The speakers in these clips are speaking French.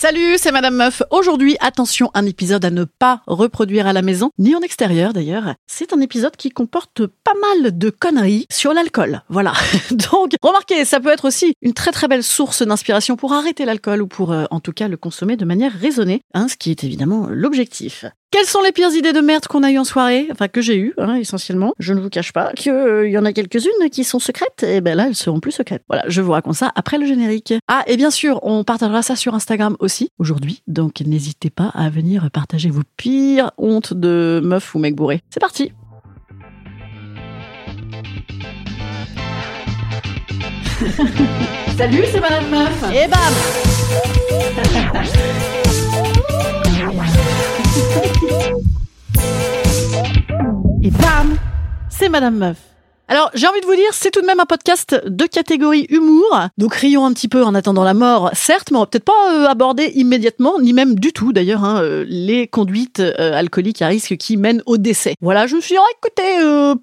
Salut, c'est Madame Meuf. Aujourd'hui, attention, un épisode à ne pas reproduire à la maison, ni en extérieur d'ailleurs. C'est un épisode qui comporte pas mal de conneries sur l'alcool. Voilà. Donc, remarquez, ça peut être aussi une très très belle source d'inspiration pour arrêter l'alcool ou pour euh, en tout cas le consommer de manière raisonnée, hein, ce qui est évidemment l'objectif. Quelles sont les pires idées de merde qu'on a eues en soirée? Enfin, que j'ai eues, hein, essentiellement. Je ne vous cache pas qu'il euh, y en a quelques-unes qui sont secrètes. Et ben là, elles seront plus secrètes. Voilà, je vous raconte ça après le générique. Ah, et bien sûr, on partagera ça sur Instagram aussi, aujourd'hui. Donc, n'hésitez pas à venir partager vos pires hontes de meuf ou mec bourré. C'est parti Salut, c'est Madame Meuf Et bam Et bam, c'est Madame Meuf. Alors, j'ai envie de vous dire, c'est tout de même un podcast de catégorie humour. Donc, rions un petit peu en attendant la mort, certes, mais on va peut-être pas euh, aborder immédiatement, ni même du tout d'ailleurs, hein, euh, les conduites euh, alcooliques à risque qui mènent au décès. Voilà, je me suis dit, oh, écoutez, euh,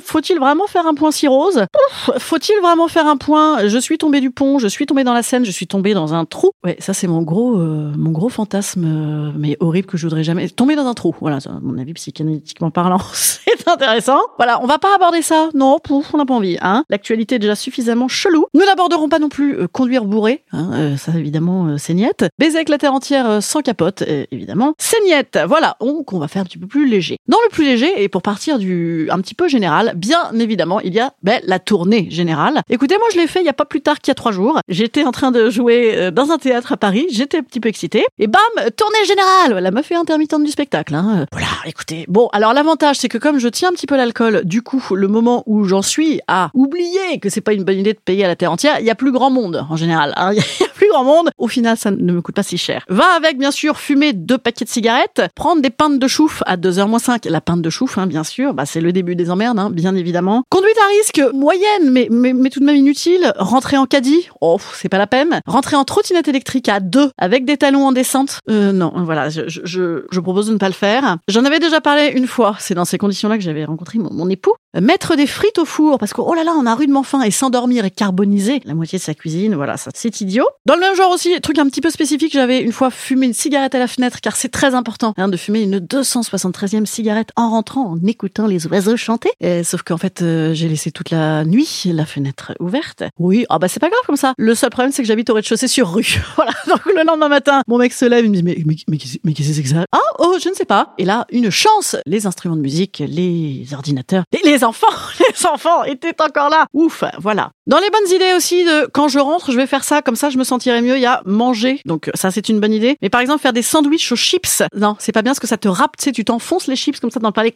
faut-il vraiment faire un point cirrhose? Pouf, Faut-il vraiment faire un point? Je suis tombé du pont, je suis tombé dans la Seine, je suis tombé dans un trou. Ouais, ça c'est mon gros, euh, mon gros fantasme, mais horrible que je voudrais jamais tomber dans un trou. Voilà, à mon avis psychanalytiquement parlant, c'est intéressant. Voilà, on va pas aborder ça. Non, pouf, on n'a pas envie. Hein L'actualité est déjà suffisamment chelou. Nous n'aborderons pas non plus euh, conduire bourré. Hein, euh, ça évidemment, euh, c'est niette. Baiser avec la terre entière euh, sans capote, euh, évidemment. C'est niette. Voilà, donc on va faire un petit peu plus léger. Dans le plus léger, et pour partir du un petit peu général, bien évidemment, il y a ben, la tournée générale. Écoutez, moi je l'ai fait il y a pas plus tard qu'il y a trois jours. J'étais en train de jouer euh, dans un théâtre à Paris. J'étais un petit peu excitée. Et bam, tournée générale. La meuf est intermittente du spectacle. Hein. Euh, Voilà, écoutez. Bon, alors l'avantage, c'est que comme je tiens un petit peu l'alcool, du coup, le moment où j'en suis à oublier que c'est pas une bonne idée de payer à la terre entière, il y a plus grand monde en général. hein. grand monde. Au final, ça ne me coûte pas si cher. Va avec, bien sûr, fumer deux paquets de cigarettes, prendre des pintes de chouf à 2h moins 5. La pinte de chouf, hein, bien sûr, bah, c'est le début des emmerdes, hein, bien évidemment. Conduite à risque moyenne, mais, mais, mais tout de même inutile. Rentrer en caddie, oh, c'est pas la peine. Rentrer en trottinette électrique à deux avec des talons en descente, euh, non, voilà, je, je, je, propose de ne pas le faire. J'en avais déjà parlé une fois, c'est dans ces conditions-là que j'avais rencontré mon, mon époux. Mettre des frites au four, parce que, oh là là, on a rudement faim, et s'endormir et carboniser la moitié de sa cuisine, voilà, ça, c'est idiot. Le même genre aussi, truc un petit peu spécifique, j'avais une fois fumé une cigarette à la fenêtre, car c'est très important, hein, de fumer une 273e cigarette en rentrant, en écoutant les oiseaux chanter. Euh, sauf qu'en fait, euh, j'ai laissé toute la nuit la fenêtre ouverte. Oui, ah bah c'est pas grave comme ça. Le seul problème, c'est que j'habite au rez-de-chaussée sur rue. voilà. Donc le lendemain matin, mon mec se lève, il me dit, mais, mais, mais, mais qu'est-ce que c'est que ça? Ah, oh, je ne sais pas. Et là, une chance. Les instruments de musique, les ordinateurs, et les enfants, les enfants étaient encore là. Ouf, voilà. Dans les bonnes idées aussi de quand je rentre, je vais faire ça, comme ça je me sentirai mieux. Il y a manger. Donc ça c'est une bonne idée. Mais par exemple faire des sandwichs aux chips, non, c'est pas bien parce que ça te râpe, tu sais, tu t'enfonces les chips comme ça dans le palais.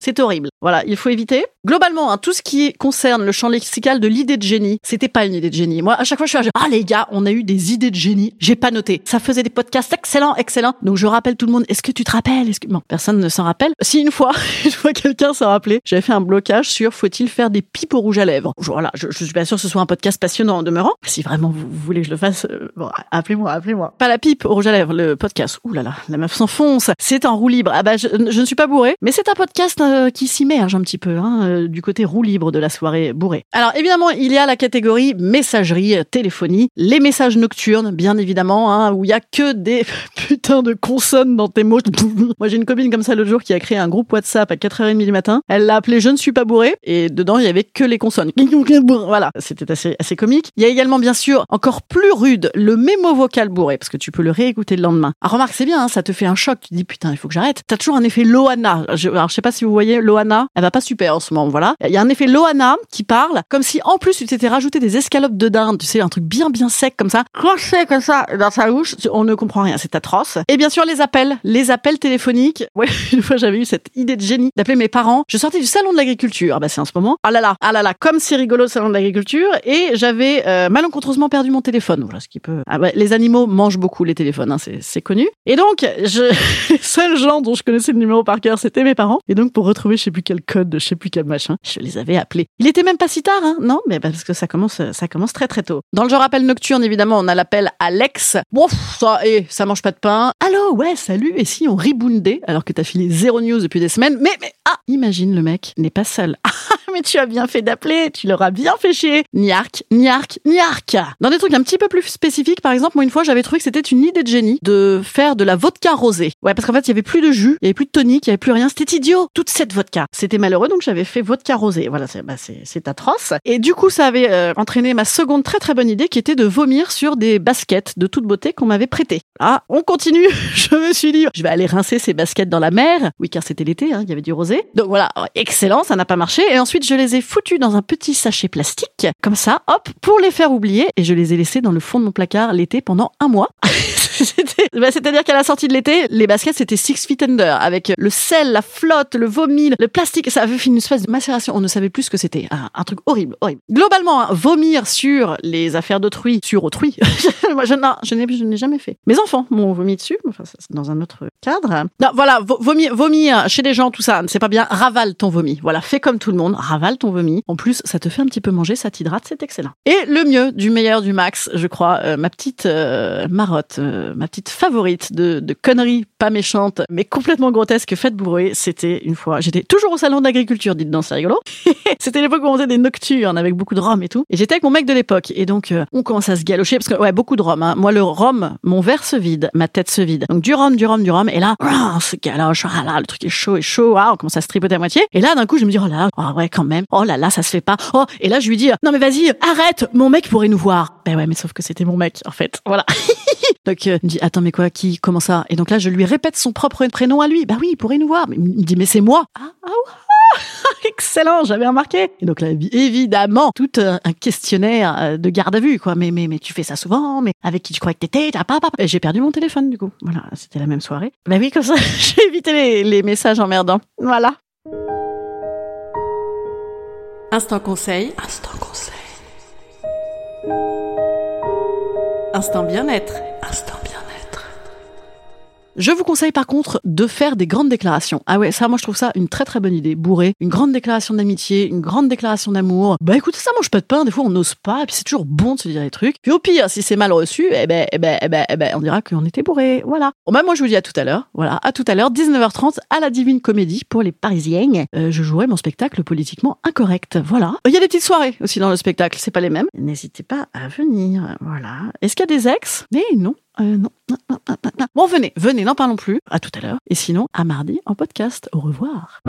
C'est horrible. Voilà, il faut éviter. Globalement, hein, tout ce qui concerne le champ lexical de l'idée de génie, c'était pas une idée de génie. Moi, à chaque fois, je suis là, ah les gars, on a eu des idées de génie. J'ai pas noté. Ça faisait des podcasts excellents, excellents. Donc je rappelle tout le monde. Est-ce que tu te rappelles? Que non, personne ne s'en rappelle. Si une fois, une fois quelqu'un s'en rappelait, j'avais fait un blocage sur faut-il faire des pipes au rouge à lèvres? Voilà, suis pas sûr que ce soit un podcast passionnant en demeurant. Si vraiment vous, voulez que je le fasse, euh, bon, appelez-moi, appelez-moi. Pas la pipe au rouge à lèvres, le podcast. Ouh là là, la meuf s'enfonce. C'est en roue libre. Ah bah je, je ne suis pas bourré, mais c'est un podcast euh, qui s'immerge un petit peu hein, euh, du côté roue libre de la soirée bourrée. Alors évidemment, il y a la catégorie messagerie, euh, téléphonie, les messages nocturnes, bien évidemment, hein, où il y a que des putains de consonnes dans tes mots. Moi j'ai une copine comme ça l'autre jour qui a créé un groupe WhatsApp à 4h30 du matin. Elle l'a appelé Je ne suis pas bourré et dedans il y avait que les consonnes. C'était assez, assez comique. Il y a également, bien sûr, encore plus rude, le mémo vocal bourré, parce que tu peux le réécouter le lendemain. Ah, remarque, c'est bien, hein, ça te fait un choc. Tu dis, putain, il faut que j'arrête. T'as toujours un effet Loana. Je, alors, je sais pas si vous voyez, Loana, elle va pas super en ce moment, voilà. Il y a un effet Loana qui parle, comme si en plus tu t'étais rajouté des escalopes de dinde, tu sais, un truc bien, bien sec comme ça, croché comme ça dans sa bouche. On ne comprend rien, c'est atroce. Et bien sûr, les appels, les appels téléphoniques. Ouais, une fois j'avais eu cette idée de génie d'appeler mes parents. Je sortais du salon de l'agriculture. Ah bah c'est en ce moment. Ah là là, ah là là, comme c'est rigolo le salon de l'agriculture. Et j'avais euh, malencontreusement perdu mon téléphone. Voilà ce qui peut. Ah bah, les animaux mangent beaucoup les téléphones, hein, c'est connu. Et donc, je... les seuls gens dont je connaissais le numéro par cœur, c'était mes parents. Et donc pour retrouver je sais plus quel code, je sais plus quel machin, je les avais appelés. Il était même pas si tard, hein Non, mais parce que ça commence, ça commence très très tôt. Dans le genre appel nocturne, évidemment, on a l'appel Alex. Bon, ça, et ça mange pas de pain. Allô, ouais, salut. Et si on reboundait alors que t'as filé zéro news depuis des semaines? Mais, mais, ah, imagine le mec n'est pas seul. Ah, mais tu as bien fait d'appeler, tu l'auras bien fait chier. Niark, niark. Dans des trucs un petit peu plus spécifiques, par exemple, moi une fois j'avais trouvé que c'était une idée de génie de faire de la vodka rosée. Ouais, parce qu'en fait il y avait plus de jus, il y avait plus de tonique, il y avait plus rien. C'était idiot. Toute cette vodka. C'était malheureux, donc j'avais fait vodka rosée. Voilà, c'est bah, atroce. Et du coup, ça avait euh, entraîné ma seconde très très bonne idée, qui était de vomir sur des baskets de toute beauté qu'on m'avait prêtées. Ah, on continue. je me suis dit, je vais aller rincer ces baskets dans la mer. Oui, car c'était l'été, hein, il y avait du rosé. Donc voilà, excellent, ça n'a pas marché. Et ensuite, je les ai foutus dans un petit sachet plastique, comme ça, hop, pour les faire oublier. Et je les ai laissés dans le fond de mon placard l'été pendant un mois. Bah, c'est-à-dire qu'à la sortie de l'été, les baskets c'était six feet under avec le sel, la flotte, le vomi, le plastique. Ça avait fait une espèce de macération. On ne savait plus ce que c'était. Un, truc horrible, horrible. Globalement, hein, vomir sur les affaires d'autrui, sur autrui. Moi, je, je n'ai jamais fait. Mes enfants m'ont vomi dessus. Enfin, dans un autre cadre. Non, voilà, vomir, vomir chez des gens, tout ça, c'est pas bien. Ravale ton vomi. Voilà, fais comme tout le monde. Ravale ton vomi. En plus, ça te fait un petit peu manger, ça t'hydrate, c'est excellent. Et le mieux, du meilleur, du max, je crois, euh, ma petite euh, marotte, euh, ma petite favorite de, de conneries pas méchantes, mais complètement grotesques, faites bourrer, c'était une fois, j'étais toujours au salon d'agriculture, dites donc, c'est rigolo. c'était l'époque où on faisait des nocturnes avec beaucoup de rhum et tout. Et j'étais avec mon mec de l'époque. Et donc, on commence à se galocher parce que, ouais, beaucoup de rhum. Hein. Moi, le rhum, mon verre se vide, ma tête se vide. Donc, du rhum, du rhum, du rhum. Et là, on se galoche, ah là, le truc est chaud et chaud, ah, on commence à se tripoter à moitié. Et là, d'un coup, je me dis, oh là là, oh ouais, quand même, oh là là, ça se fait pas. Oh, et là, je lui dis, non mais vas-y, arrête, mon mec pourrait nous voir. Ben ouais, mais sauf que c'était mon mec, en fait. Voilà. donc, euh, il me dit, attends, mais quoi, qui, comment ça? Et donc là, je lui répète son propre prénom à lui. Bah oui, il pourrait nous voir. Mais il me dit, mais c'est moi. Ah, ah, excellent, j'avais remarqué. Et donc là, évidemment, tout euh, un questionnaire euh, de garde à vue, quoi. Mais, mais, mais tu fais ça souvent, mais avec qui tu crois que t'étais, t'as pas, pas. J'ai perdu mon téléphone, du coup. Voilà, c'était la même soirée. Bah oui, comme ça, j'ai évité les, les messages emmerdants. Voilà. Instant conseil. Instant conseil. Instant bien-être. Je vous conseille par contre de faire des grandes déclarations. Ah ouais, ça, moi je trouve ça une très très bonne idée. Bourré, une grande déclaration d'amitié, une grande déclaration d'amour. Bah écoutez, ça mange pas de pain. Des fois on n'ose pas, et puis c'est toujours bon de se dire des trucs. Puis au pire, si c'est mal reçu, eh ben, eh ben, eh ben, eh ben, on dira qu'on était bourré. Voilà. Bon bah moi je vous dis à tout à l'heure. Voilà, à tout à l'heure, 19h30 à la Divine Comédie pour les Parisiennes. Euh, je jouerai mon spectacle politiquement incorrect. Voilà. Il y a des petites soirées aussi dans le spectacle. C'est pas les mêmes. N'hésitez pas à venir. Voilà. Est-ce qu'il y a des ex? Mais non. Euh, non, Bon, venez, venez, n'en parlons plus. À tout à l'heure. Et sinon, à mardi en podcast. Au revoir.